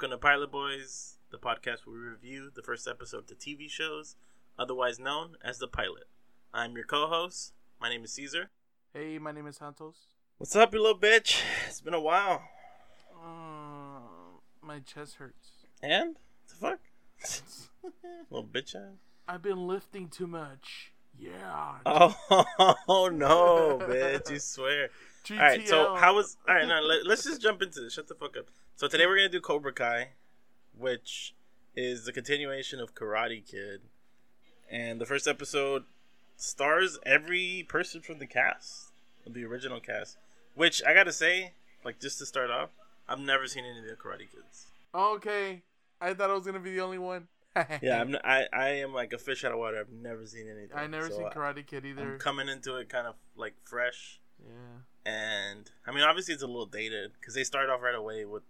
Welcome to Pilot Boys, the podcast where we review the first episode of the TV shows, otherwise known as the pilot. I'm your co-host. My name is Caesar. Hey, my name is Santos. What's up, you little bitch? It's been a while. Uh, my chest hurts. And what the fuck, little bitch ass. I've been lifting too much. Yeah. Oh, oh no, bitch! You swear. GTL. All right, so how was? All right, now let, let's just jump into this. Shut the fuck up. So today we're gonna do Cobra Kai, which is the continuation of Karate Kid, and the first episode stars every person from the cast, of the original cast. Which I gotta say, like just to start off, I've never seen any of the Karate Kids. Okay. I thought I was gonna be the only one. Yeah, I'm, I I am like a fish out of water. I've never seen anything. I never so seen Karate Kid either. I'm coming into it kind of like fresh. yeah. and I mean, obviously it's a little dated because they start off right away with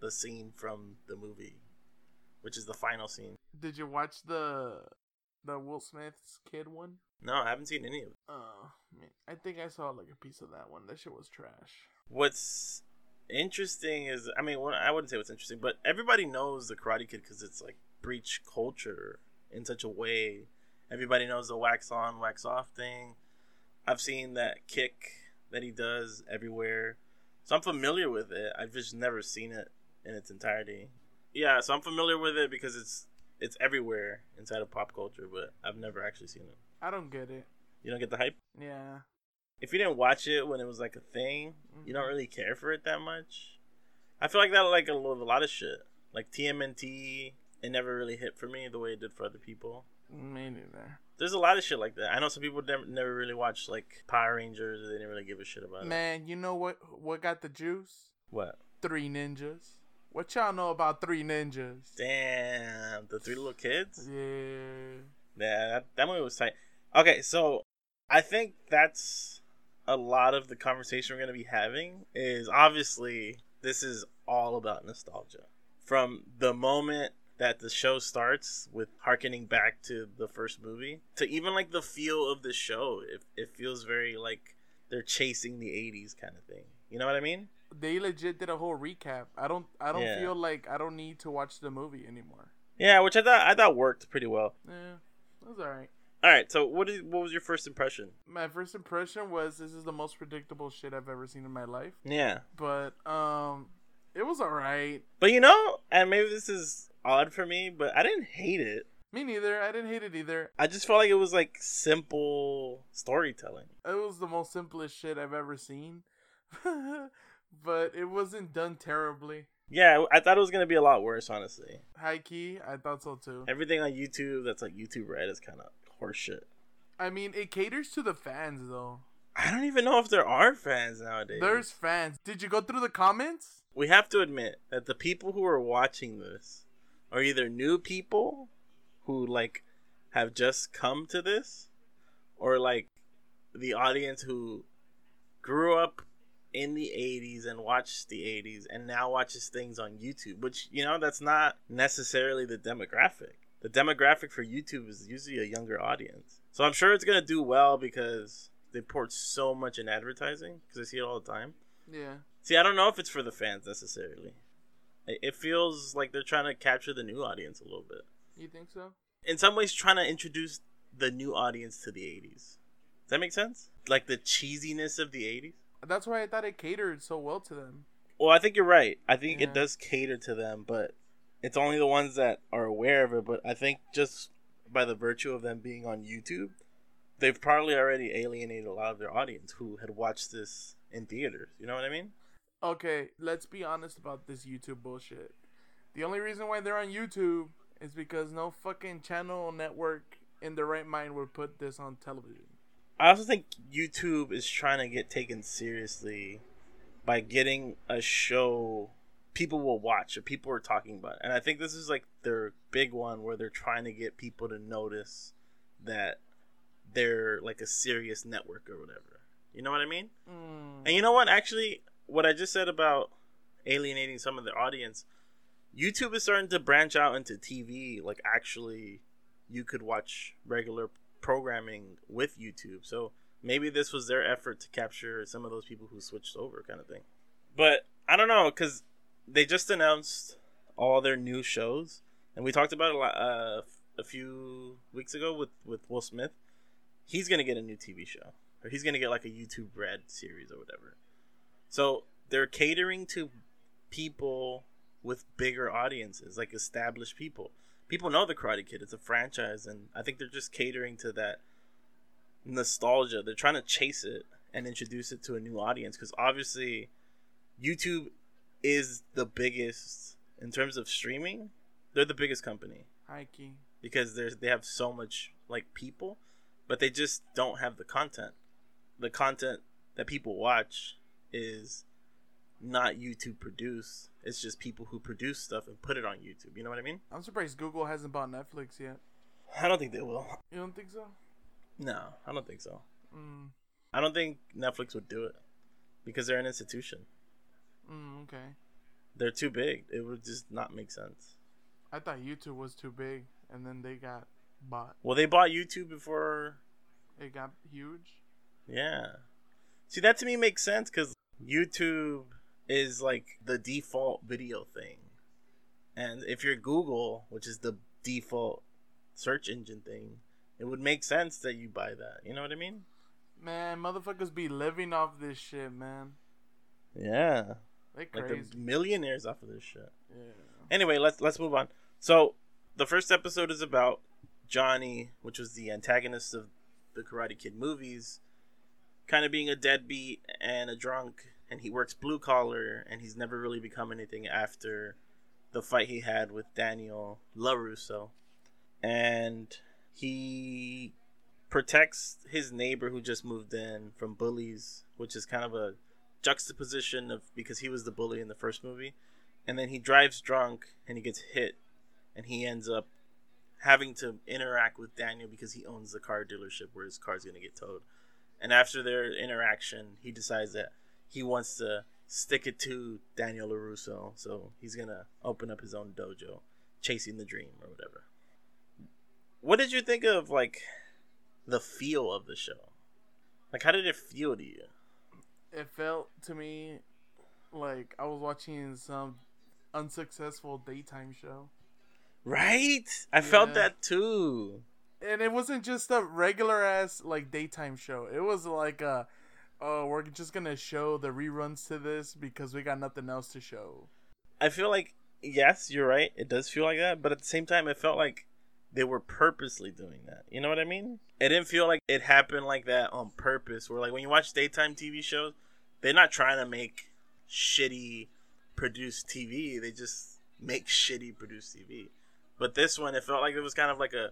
the scene from the movie, which is the final scene. Did you watch the the Will Smith's kid one? No, I haven't seen any of it. Oh, man. I think I saw like a piece of that one. That shit was trash. What's interesting is, I mean, I wouldn't say what's interesting, but everybody knows the Karate Kid because it's like breach culture in such a way. Everybody knows the wax on, wax off thing. I've seen that kick that he does everywhere, so I'm familiar with it. I've just never seen it in its entirety. Yeah, so I'm familiar with it because it's it's everywhere inside of pop culture, but I've never actually seen it. I don't get it. You don't get the hype. Yeah. If you didn't watch it when it was like a thing, you don't Mhm. really care for it that much. I feel like that like a, lo- a lot of shit. Like TMNT, it never really hit for me the way it did for other people. Me neither. There's a lot of shit like that. I know some people never, never really watched like Power Rangers. They didn't really give a shit about it. Man, you know what? What got the juice? What? Three ninjas. What y'all know about three ninjas? Damn, the three little kids. Yeah. Yeah, that, that movie was tight. Okay, so I think that's a lot of the conversation we're going to be having is obviously this is all about nostalgia. From the moment that the show starts with harkening back to the first movie to even like the feel of the show, it, it feels very like they're chasing the 80s kind of thing. You know what I mean? They legit did a whole recap. I don't I don't Yeah. feel like I don't need to watch the movie anymore. Yeah, which I thought I thought worked pretty well. Yeah. That was alright. All right, so what is what was your first impression? My first impression was this is the most predictable shit I've ever seen in my life. Yeah. But um it was alright. But you know, and maybe this is odd for me, but I didn't hate it. Me neither. I didn't hate it either. I just felt like it was like simple storytelling. It was the most simplest shit I've ever seen. but it wasn't done terribly. Yeah, I thought it was gonna be a lot worse, honestly. High key, I thought so too. Everything on YouTube that's like YouTube Red is kind of horseshit. I mean, it caters to the fans though. I don't even know if there are fans nowadays. There's fans. Did you go through the comments? We have to admit that the people who are watching this are either new people who like have just come to this, or like the audience who grew up in the 80s and watched the 80s and now watches things on YouTube, which, you know, that's not necessarily the demographic. The demographic for YouTube is usually a younger audience. So I'm sure it's going to do well because they port so much in advertising because I see it all the time. Yeah. See, I don't know if it's for the fans necessarily. It feels like they're trying to capture the new audience a little bit. You think so? In some ways, trying to introduce the new audience to the 80s. Does that make sense? Like the cheesiness of the 80s? That's why I thought it catered so well to them. Well, I think you're right. I think Yeah. it does cater to them, but it's only the ones that are aware of it. But I think just by the virtue of them being on YouTube, they've probably already alienated a lot of their audience who had watched this in theaters. You know what I mean? Okay, let's be honest about this YouTube bullshit. The only reason why they're on YouTube is because no fucking channel network in their right mind would put this on television. I also think YouTube is trying to get taken seriously by getting a show people will watch or people are talking about. And I think this is like their big one where they're trying to get people to notice that they're like a serious network or whatever. You know what I mean? Mm. And you know what? Actually, what I just said about alienating some of the audience, YouTube is starting to branch out into TV. Like, actually, you could watch regular programming with YouTube. So maybe this was their effort to capture some of those people who switched over, kind of thing. But I don't know, because they just announced all their new shows, and we talked about a, lot, uh, a few weeks ago with with Will Smith. He's gonna get a new TV show, or he's gonna get like a YouTube Red series or whatever. So they're catering to people with bigger audiences, like established people. People know the Karate Kid; it's a franchise, and I think they're just catering to that nostalgia. They're trying to chase it and introduce it to a new audience because obviously YouTube is the biggest in terms of streaming. They're the biggest company High key. because there's they have so much like people, but they just don't have the content. The content that people watch is not YouTube produced. It's just people who produce stuff and put it on YouTube. You know what I mean? I'm surprised Google hasn't bought Netflix yet. I don't think they will. You don't think so? No, I don't think so. Mm. I don't think Netflix would do it because they're an institution. Mm, okay. They're too big. It would just not make sense. I thought YouTube was too big, and then they got bought. Well, they bought YouTube before. It got huge. Yeah. See, that to me makes sense because YouTube is like the default video thing. And if you're Google, which is the default search engine thing, it would make sense that you buy that. You know what I mean? Man, motherfuckers be living off this shit, man. Yeah. They Like crazy. the millionaires off of this shit. yeah. Anyway, let's let's move on. So the first episode is about Johnny, which was the antagonist of the Karate Kid movies, kind of being a deadbeat and a drunk, and he works blue collar, and he's never really become anything after the fight he had with Daniel LaRusso, and he protects his neighbor who just moved in from bullies, which is kind of a juxtaposition of because he was the bully in the first movie and then he drives drunk and he gets hit and he ends up having to interact with Daniel because he owns the car dealership where his car's going to get towed. And after their interaction, he decides that he wants to stick it to Daniel LaRusso, so he's going to open up his own dojo, chasing the dream or whatever. What did you think of like the feel of the show? Like how did it feel to you? It felt to me like I was watching some unsuccessful daytime show. Right? I felt that too. And it wasn't just a regular ass like daytime show. It was like a oh, we're just gonna show the reruns to this because we got nothing else to show. I feel like yes, you're right. It does feel like that, but at the same time, it felt like they were purposely doing that. You know what I mean? It didn't feel like it happened like that on purpose. Where like when you watch daytime TV shows, they're not trying to make shitty produced TV. They just make shitty produced TV. But this one, it felt like it was kind of like a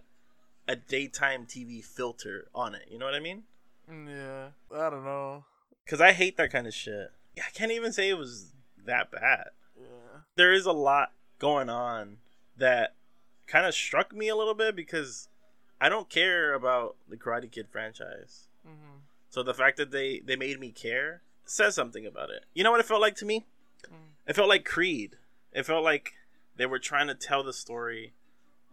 a daytime TV filter on it. You know what I mean? Yeah, I don't know. Because I hate that kind of shit. I can't even say it was that bad. Yeah, there is a lot going on that kind of struck me a little bit because I don't care about the Karate Kid franchise. hmm So the fact that they they made me care says something about it. You know what it felt like to me? Mm. It felt like Creed. It felt like they were trying to tell the story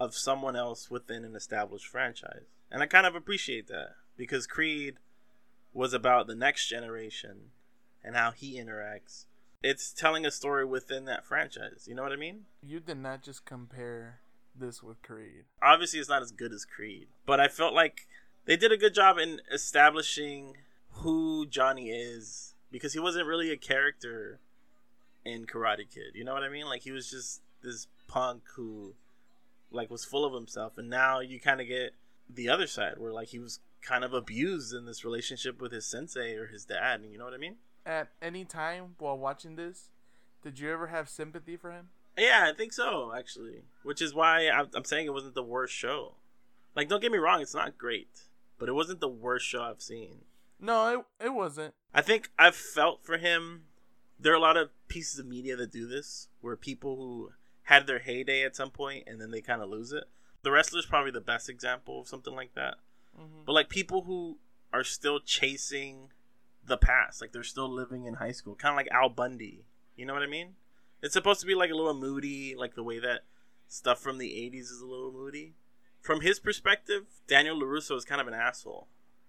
of someone else within an established franchise. And I kind of appreciate that because Creed was about the next generation and how he interacts. It's telling a story within that franchise. You know what I mean? you did not just compare this with Creed. obviously it's not as good as Creed, but I felt like they did a good job in establishing who Johnny is because he wasn't really a character in Karate Kid. You know what I mean? Like he was just this punk who like was full of himself and now you kind of get the other side where like he was kind of abused in this relationship with his sensei or his dad, and you know what I mean? At any time while watching this, did you ever have sympathy for him? Yeah, I think so, actually. Which is why I'm saying it wasn't the worst show. Like, don't get me wrong, it's not great, but it wasn't the worst show I've seen. No, it, it wasn't. I think I've felt for him. There are a lot of pieces of media that do this, where people who had their heyday at some point and then they kind of lose it. The wrestler's probably the best example of something like that. Hmm But like people who are still chasing the past, like they're still living in high school, kind of like Al Bundy. You know what I mean? It's supposed to be like a little moody, like the way that stuff from the '80s is a little moody. From his perspective, Daniel Larusso is kind of an asshole,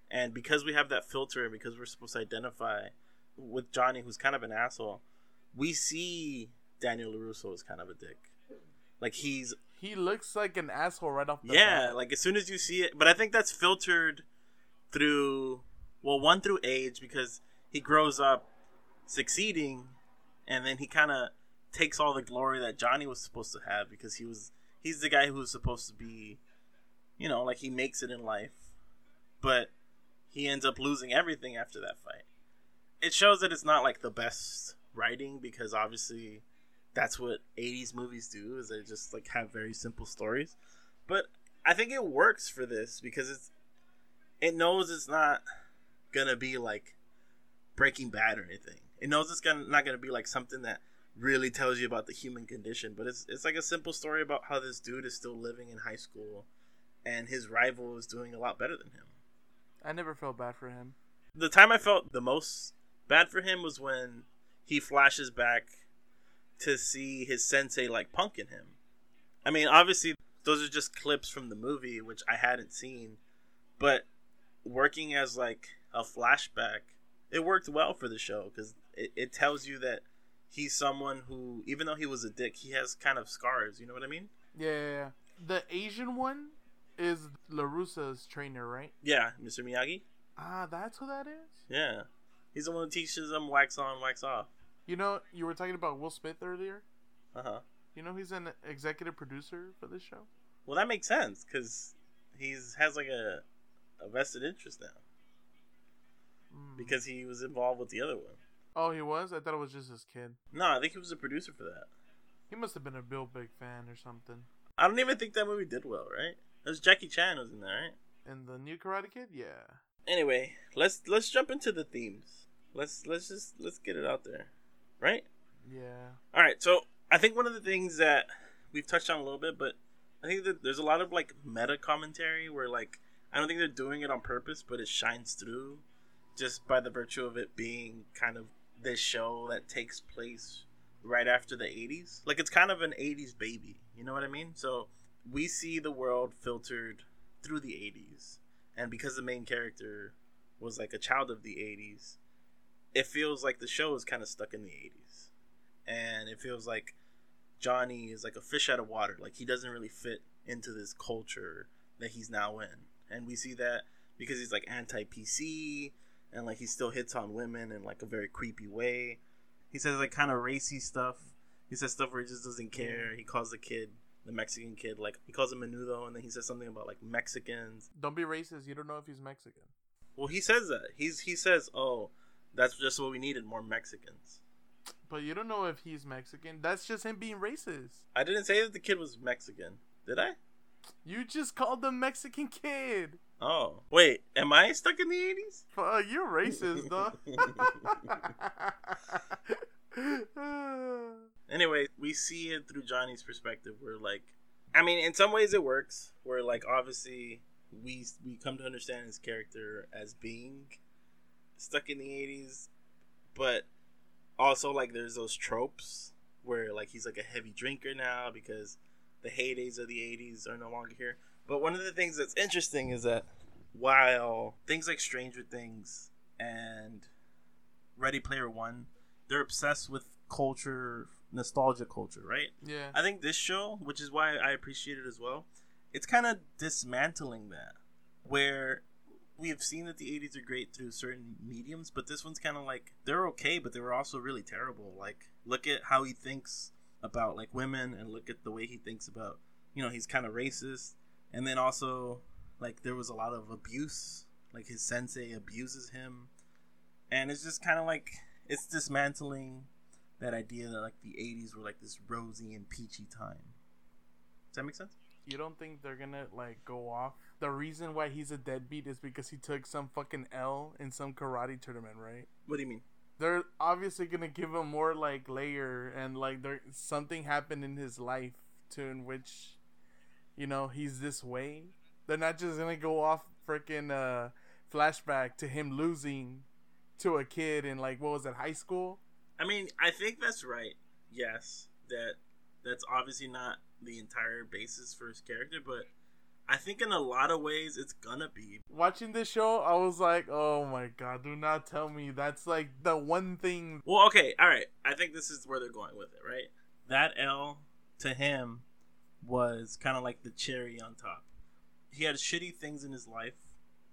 and because we have that filter, and because we're supposed to identify with Johnny, who's kind of an asshole, we see Daniel Larusso as kind of a dick. Like he's He looks like an asshole right off the bat. yeah, bat. like as soon as you see it, but I think that's filtered through well, one through age because he grows up succeeding, and then he kind of takes all the glory that Johnny was supposed to have because he was he's the guy who was supposed to be, you know, like he makes it in life, but he ends up losing everything after that fight. It shows that it's not like the best writing because obviously that's what 80s movies do is they just like have very simple stories. But i think it works for this because it's it knows it's not gonna be like breaking bad or anything. It knows it's gonna not gonna be like something that really tells you about the human condition but it's it's like a simple story about how this dude is still living in high school and his rival is doing a lot better than him. I never felt bad for him. the time I felt the most bad for him was when he flashes back to see his sensei like punking him. I mean, obviously those are just clips from the movie which I hadn't seen, but working as like a flashback, it worked well for the show because it, it tells you that he's someone who, even though he was a dick, he has kind of scars. You know what I mean? Yeah, yeah, yeah. The Asian one is Larussa's trainer, right? Yeah, Mr. Miyagi. Ah, that's who that is. Yeah, he's the one who teaches him wax on, wax off. You know, you were talking about Will Smith earlier. Uh huh. You know, he's an executive producer for this show. Well, that makes sense because he's has like a a vested interest now Mm. because he was involved with the other one. oh, he was. I thought it was just his kid. No, I think he was a producer for that. He must have been a Bill Big fan or something. I don't even think that movie did well, right? It was Jackie Chan was in there, right? And the new Karate Kid, yeah. Anyway, let's let's jump into the themes. Let's let's just let's get it out there, right? Yeah. All right. So I think one of the things that we've touched on a little bit, but I think that there's a lot of like meta commentary where like I don't think they're doing it on purpose, but it shines through just by the virtue of it being kind of this show that takes place right after the 80s. Like it's kind of an 80s baby, you know what I mean? So we see the world filtered through the 80s. And because the main character was like a child of the 80s, it feels like the show is kind of stuck in the 80s. And it feels like Johnny is like a fish out of water. Like he doesn't really fit into this culture that he's now in. And we see that because he's like anti PC and like he still hits on women in like a very creepy way. He says like kind of racy stuff. He says stuff where he just doesn't care. He calls the kid, the Mexican kid, like he calls him menudo, and then he says something about like Mexicans. Don't be racist. You don't know if he's Mexican. Well, he says that. He's he says, "Oh, that's just what we needed, more Mexicans." But you don't know if he's Mexican. That's just him being racist. I didn't say that the kid was Mexican, did I? You just called the Mexican kid. Oh, wait, am I stuck in the eighties? Fuck, you're racist, dog. anyway, we see it through Johnny's perspective. We're like, I mean, in some ways it works. Where like, obviously, we we come to understand his character as being stuck in the eighties, but also like there's those tropes where like he's like a heavy drinker now because the heydays of the 80s are no longer here but one of the things that's interesting is that while things like stranger things and ready player one they're obsessed with culture nostalgia culture right yeah. i think this show which is why i appreciate it as well it's kind of dismantling that where we have seen that the 80s are great through certain mediums but this one's kind of like they're okay but they were also really terrible. Like look at how he thinks about like women and look at the way he thinks about you know he's kind of racist. And then also like there was a lot of abuse like his sensei abuses him. And it's just kind of like it's dismantling that idea that like the 80s were like this rosy and peachy time. Does that make sense You don't think they're gonna like go off? The reason why he's a deadbeat is because he took some fucking L in some karate tournament, right? what do you mean They're obviously gonna give him more like layer and like there something happened in his life to in which, you know, he's this way. They're not just gonna go off freaking uh, flashback to him losing to a kid in like what was it high school? I mean, I think that's right. Yes, that that's obviously not the entire basis for his character, but I think in a lot of ways it's gonna be. Watching this show, I was like, oh my god, do not tell me that's like the one thing. Well, okay, all right. I think this is where they're going with it, right? That L to him was kind of like the cherry on top. He had shitty things in his life,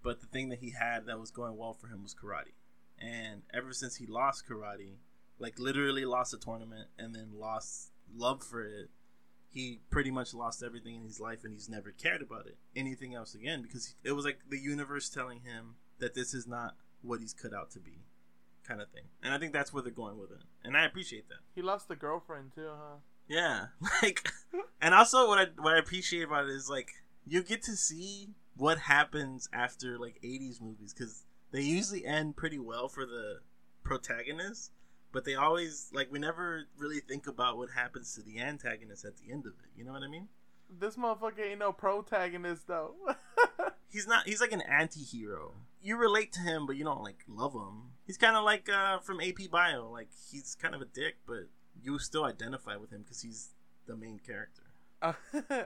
but the thing that he had that was going well for him was karate. And ever since he lost karate, like literally lost a tournament and then lost love for it, he pretty much lost everything in his life and he's never cared about it anything else again because it was like the universe telling him that this is not what he's cut out to be kind of thing. And i think that's where they're going with it. And i appreciate that. He lost a girlfriend too, huh? yeah like and also what i what i appreciate about it is like you get to see what happens after like 80s movies because they usually end pretty well for the protagonist but they always like we never really think about what happens to the antagonist at the end of it you know what i mean? This motherfucker ain't no protagonist though. he's not he's like an anti-hero. You relate to him but you don't like love him. He's kind of like uh from ap bio like he's kind of a dick but you still identify with him because he's the main character.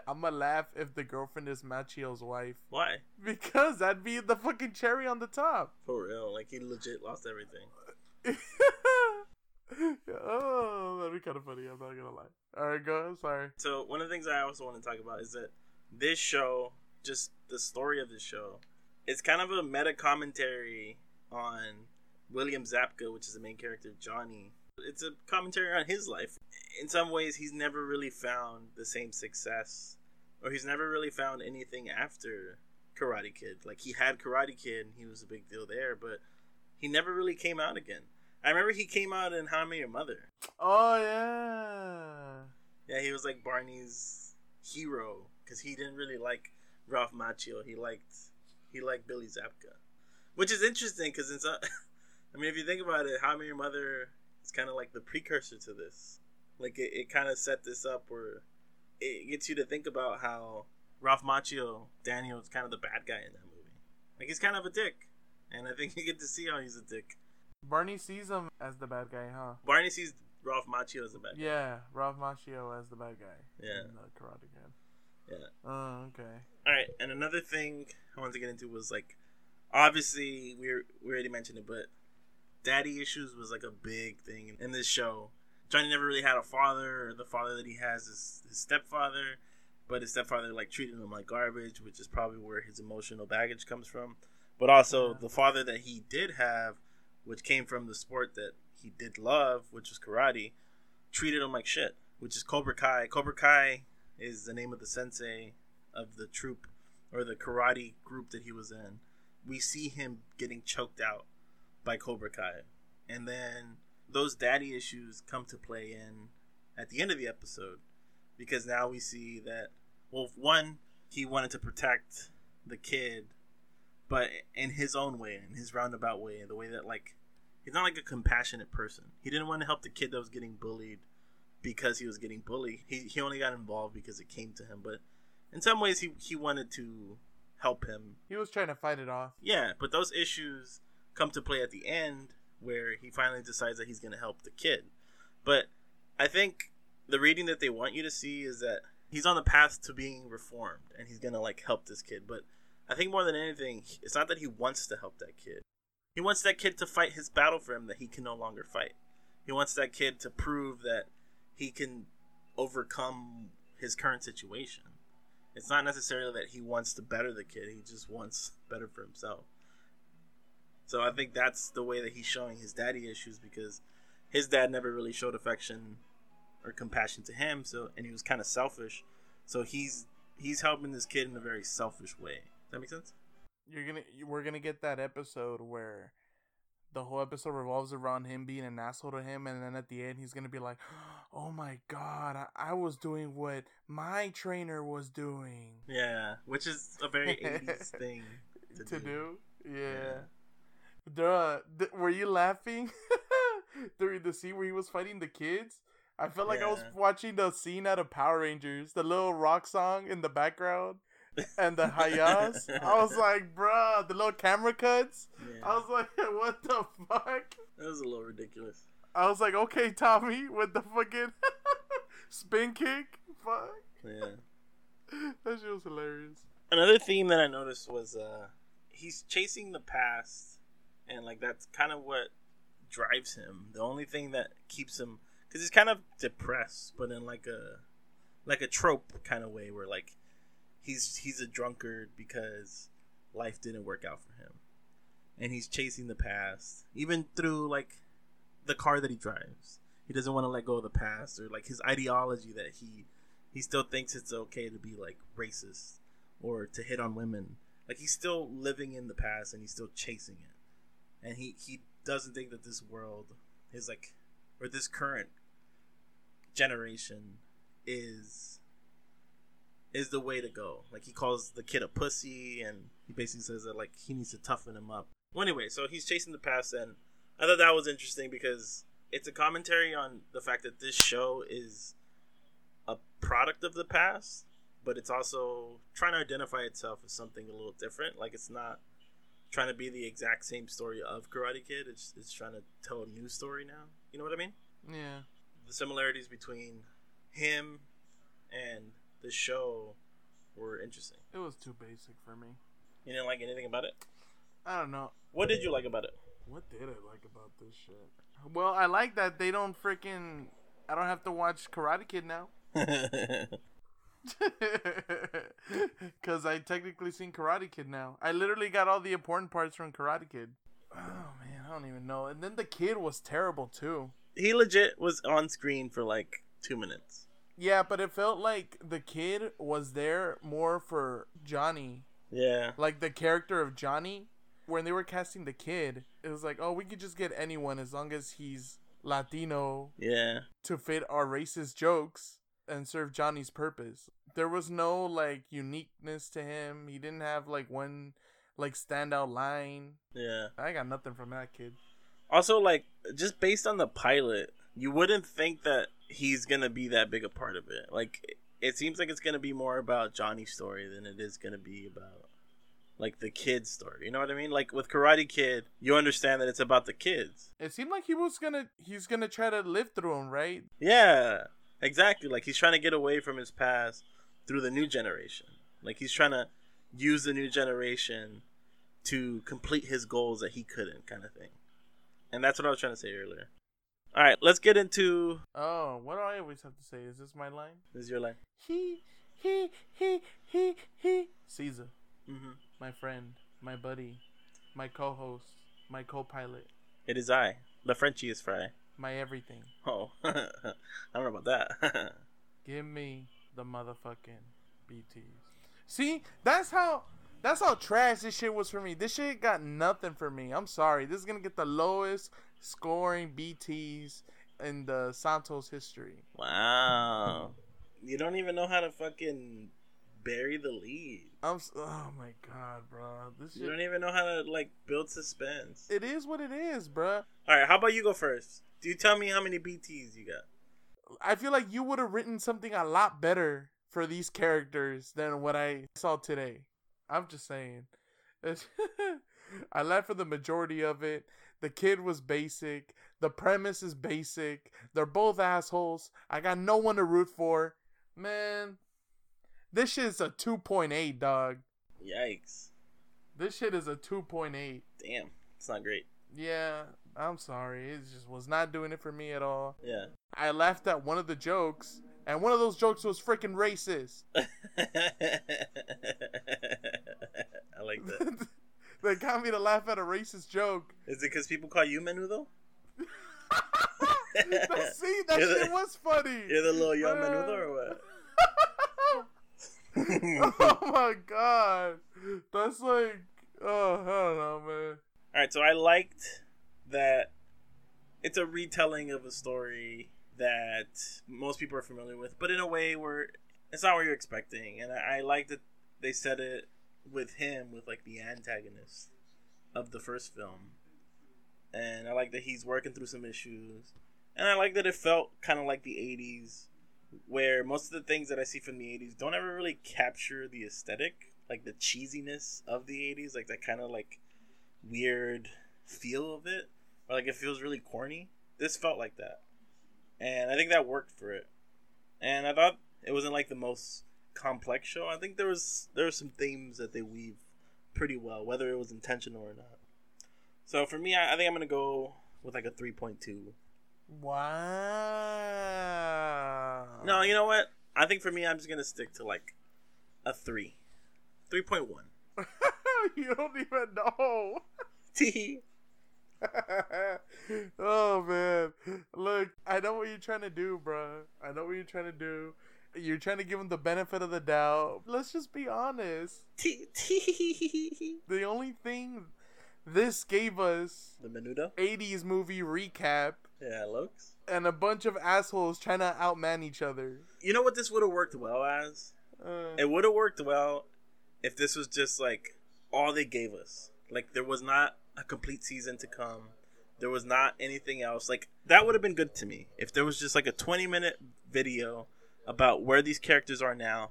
I'm gonna laugh if the girlfriend is Macchio's wife. Why? Because that'd be the fucking cherry on the top. for real like he legit lost everything oh, that'd be kind of funny. I'm not gonna lie. All right, go. Ahead, sorry. so one of the things i also want to talk about is that this show just the story of this show it's kind of a meta commentary on william zabka which is the main character johnny it's a commentary on his life in some ways he's never really found the same success or he's never really found anything after karate kid like he had karate kid and he was a big deal there but he never really came out again i remember he came out in how I Met Your mother Oh yeah. yeah, he was like Barney's hero because he didn't really like Ralph Macchio. He liked he liked Billy Zabka, which is interesting because it's. Uh, I mean, if you think about it, How I Met Your Mother is kind of like the precursor to this. Like it, it kind of set this up where it gets you to think about how Ralph Macchio Daniel is kind of the bad guy in that movie. Like he's kind of a dick, and I think you get to see how he's a dick. Barney sees him as the bad guy, huh? Barney sees Ralph Macchio as the bad guy. Yeah, Ralph Macchio as the bad guy. Yeah. In the Karate Kid. Yeah. Oh, okay. All right, and another thing I wanted to get into was like, obviously we we already mentioned it, but daddy issues was like a big thing in, in this show. Johnny never really had a father, or the father that he has is his stepfather, but his stepfather like treated him like garbage, which is probably where his emotional baggage comes from. But also Yeah. the father that he did have, which came from the sport that he did love, which was karate, treated him like shit, which is Cobra Kai. Cobra Kai is the name of the sensei of the troop or the karate group that he was in. We see him getting choked out by Cobra Kai. And then those daddy issues come to play in at the end of the episode because now we see that well one he wanted to protect the kid but in his own way in his roundabout way the way that like he's not like a compassionate person he didn't want to help the kid that was getting bullied because he was getting bullied he, he only got involved because it came to him but in some ways he, he wanted to help him He was trying to fight it off. yeah, but those issues come to play at the end where he finally decides that he's going to help the kid. But I think the reading that they want you to see is that he's on the path to being reformed and he's going to like help this kid. But I think more than anything, it's not that he wants to help that kid. He wants that kid to fight his battle for him that he can no longer fight. He wants that kid to prove that he can overcome his current situation. It's not necessarily that he wants to better the kid, he just wants better for himself. So I think that's the way that he's showing his daddy issues because his dad never really showed affection or compassion to him, so and he was kind of selfish. So he's he's helping this kid in a very selfish way. That make sense? You're gonna, we're gonna get that episode where the whole episode revolves around him being an asshole to him, and then at the end he's gonna be like, "Oh my god, I, I was doing what my trainer was doing Yeah, which is a very 80s thing to, to, do. do." Yeah. Duh, th- were you laughing during the scene where he was fighting the kids? I felt like I was watching the scene out of Power Rangers, the little rock song in the background, and the hayas. I was like, bruh, the little camera cuts. Yeah, I was like, what the fuck? that was a little ridiculous. I was like, okay, Tommy, with the fucking spin kick. Fuck. Yeah. That shit was hilarious. Another theme that I noticed was uh he's chasing the past and like that's kind of what drives him. The only thing that keeps him cuz he's kind of depressed but in like a like a trope kind of way where like he's he's a drunkard because life didn't work out for him. And he's chasing the past even through like the car that he drives. He doesn't want to let go of the past or like his ideology that he he still thinks it's okay to be like racist or to hit on women. Like he's still living in the past and he's still chasing it. And he he doesn't think that this world is like or this current generation is is the way to go. Like he calls the kid a pussy, and he basically says that like he needs to toughen him up. Well, anyway, so he's chasing the past, and I thought that was interesting because it's a commentary on the fact that this show is a product of the past, but it's also trying to identify itself as something a little different. Like it's not trying to be the exact same story of Karate Kid. It's it's trying to tell a new story now. You know what I mean? Yeah. The similarities between him and the show were interesting. It was too basic for me. You didn't like anything about it. I don't know. What did you like about it? What did I like about this shit? Well, I like that they don't freaking. I don't have to watch Karate Kid now. Because I technically seen Karate Kid now. I literally got all the important parts from Karate Kid. Oh man, I don't even know. And then the kid was terrible too. he legit was on screen for like two minutes. Yeah, but it felt like the kid was there more for Johnny. Yeah. Like the character of Johnny. When they were casting the kid, it was like, oh, we could just get anyone as long as he's Latino Yeah. to fit our racist jokes and serve Johnny's purpose. There was no like uniqueness to him. He didn't have like one like standout line. Yeah. I got nothing from that kid. Also, like, just based on the pilot, you wouldn't think that he's gonna be that big a part of it. Like, it- seems like it's gonna be more about Johnny's story than it is gonna be about like the kid's story. You know what I mean? Like with Karate Kid, you understand that it's about the kids. It seemed like he was gonna he's gonna try to live through him, right? Yeah, exactly. Like he's trying to get away from his past through the new generation. Like he's trying to use the new generation to complete his goals that he couldn't, kind of thing. And that's what I was trying to say earlier. All right, let's get into. Oh, what do I always have to say? Is this my line? This is your line. He he he he he Caesar, Mm-hmm. my friend, my buddy, my co-host, my co-pilot, It is I, the Frenchiest fry. my everything. Oh, I don't know about that. Give me the motherfucking BTs. See, that's how that's how trash this shit was for me. This shit got nothing for me. I'm sorry. This is gonna get the lowest scoring BTs in the Santos history. wow, you don't even know how to fucking bury the lead. I'm oh my god, bro. This You don't even know how to like build suspense. It is what it is, bro. All right, how about you go first? Do you tell me how many BTs you got? I feel like you would have written something a lot better for these characters than what I saw today. I'm just saying. I laughed for the majority of it. The kid was basic. The premise is basic. They're both assholes. I got no one to root for. Man, this shit is a 2.8, dog. Yikes! This shit is a 2.8. Damn, it's not great. Yeah, I'm sorry. It just was not doing it for me at all. Yeah. I laughed at one of the jokes, and one of those jokes was freaking racist. I like that. they got me to laugh at a racist joke. Is it because people call you menudo? That- See, that You're the- shit was funny. You're the little young Uh, menudo or what? oh my god, that's like, oh, I don't know, man. All right, so I liked that it's a retelling of a story that most people are familiar with, but in a way where it's not what you're expecting. And I, I like that they said it with him, with like the antagonist of the first film. And I like that he's working through some issues. And I like that it felt kind of like the 80s, where most of the things that I see from the 80s don't ever really capture the aesthetic, like the cheesiness of the 80s, like that kind of like weird feel of it, or like it feels really corny. This felt like that, and I think that worked for it. And I thought it wasn't like the most complex show. I think there was there were some themes that they weave pretty well, whether it was intentional or not. So for me, I, I think I'm gonna go with like a three point two. Wow. No, you know what? I think for me, I'm just gonna stick to like a three, three point one. you don't even know. Tee. oh man, look, I know what you're trying to do, bro. I know what you're trying to do. You're trying to give him the benefit of the doubt. Let's just be honest. Tee. Tee. The only thing this gave us The menudo. 80s movie recap Yeah, looks. and a bunch of assholes trying to outman each other. You know what this would have worked well as? Uh, It would have worked well if this was just like all they gave us. Like there was not a complete season to come. There was not anything else. Like that would have been good to me if there was just like a 20 minute video about where these characters are now.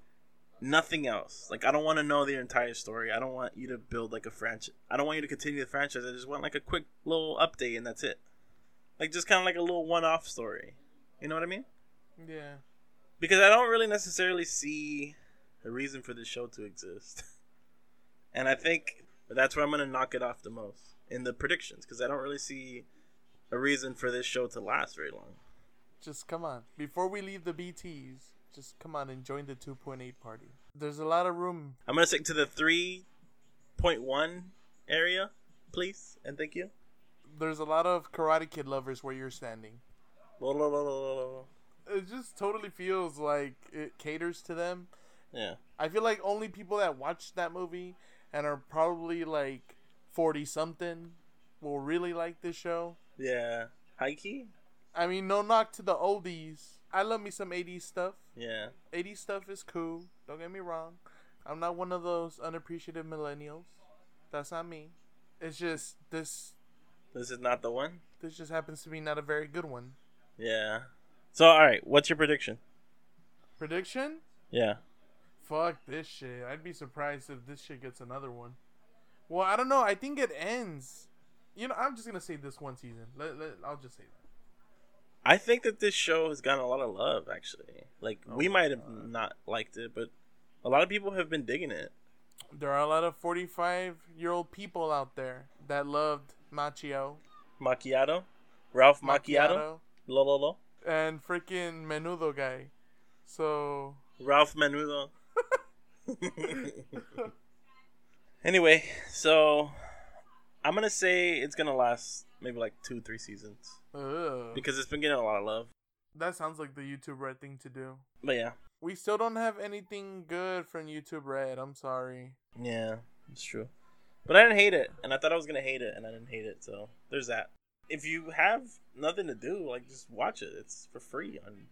Nothing else. Like I don't want to know their entire story. I don't want you to build like a franchise. I don't want you to continue the franchise. I just want like a quick little update and that's it. Like just kind of like a little one-off story. You know what I mean? yeah. because I don't really necessarily see a reason for this show to exist. and I think that's where I'm going to knock it off the most in the predictions because I don't really see a reason for this show to last very long. Just come on. Before we leave the BTs, just come on and join the 2.8 party. There's a lot of room. I'm going to stick to the 3.1 area, please, and thank you. There's a lot of Karate Kid lovers where you're standing. It just totally feels like it caters to them. Yeah. I feel like only people that watch that movie and are probably like 40 something will really like this show. Yeah. High key? I mean, no knock to the oldies. I love me some 80s stuff. Yeah. 80s stuff is cool. Don't get me wrong. I'm not one of those unappreciative millennials. That's not me. It's just this This is not the one? this just happens to be not a very good one. Yeah. So, alright, what's your prediction? Prediction? Yeah. Fuck this shit. I'd be surprised if this shit gets another one. Well, I don't know. I think it ends. You know, I'm just gonna say this one season. Let, let, I'll just say that. I think that this show has gotten a lot of love, actually. Like, oh we Oh, might have God. not liked it, but a lot of people have been digging it. There are a lot of 45 year old people out there that loved Macchio, Macchiato? Ralph Macchiato? Lololo? and freaking Menudo guy. So Ralph Menudo. anyway, so I'm to say it's to last maybe like two, three seasons ugh. because it's been getting a lot of love. that sounds like the YouTube Red thing to do. But yeah, We still don't have anything good from YouTube Red. I'm sorry. yeah, it's true. But I didn't hate it, and I thought I was going to hate it, and I didn't hate it, so there's that. If you have nothing to do, like just watch it. It's for free on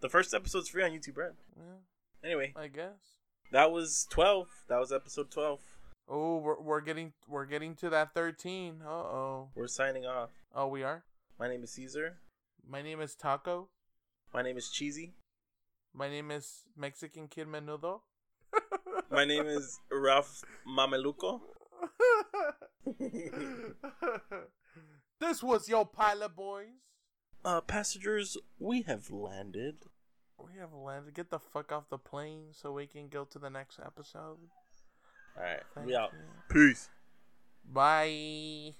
the first episode's free on YouTube Red. Yeah, Anyway, I guess. that was 12. That was episode 12. Oh, we're, we're getting we're getting to that 13. Uh oh. We're signing off. Oh, we are. My name is Caesar. My name is Taco. My name is Cheesy. My name is Mexican Kid Menudo. My name is Ralph Mameluco. this was your pilot, boys. Uh, passengers, we have landed. We have landed. Get the fuck off the plane so we can go to the next episode. All right, Thank we out. you. Peace. Bye.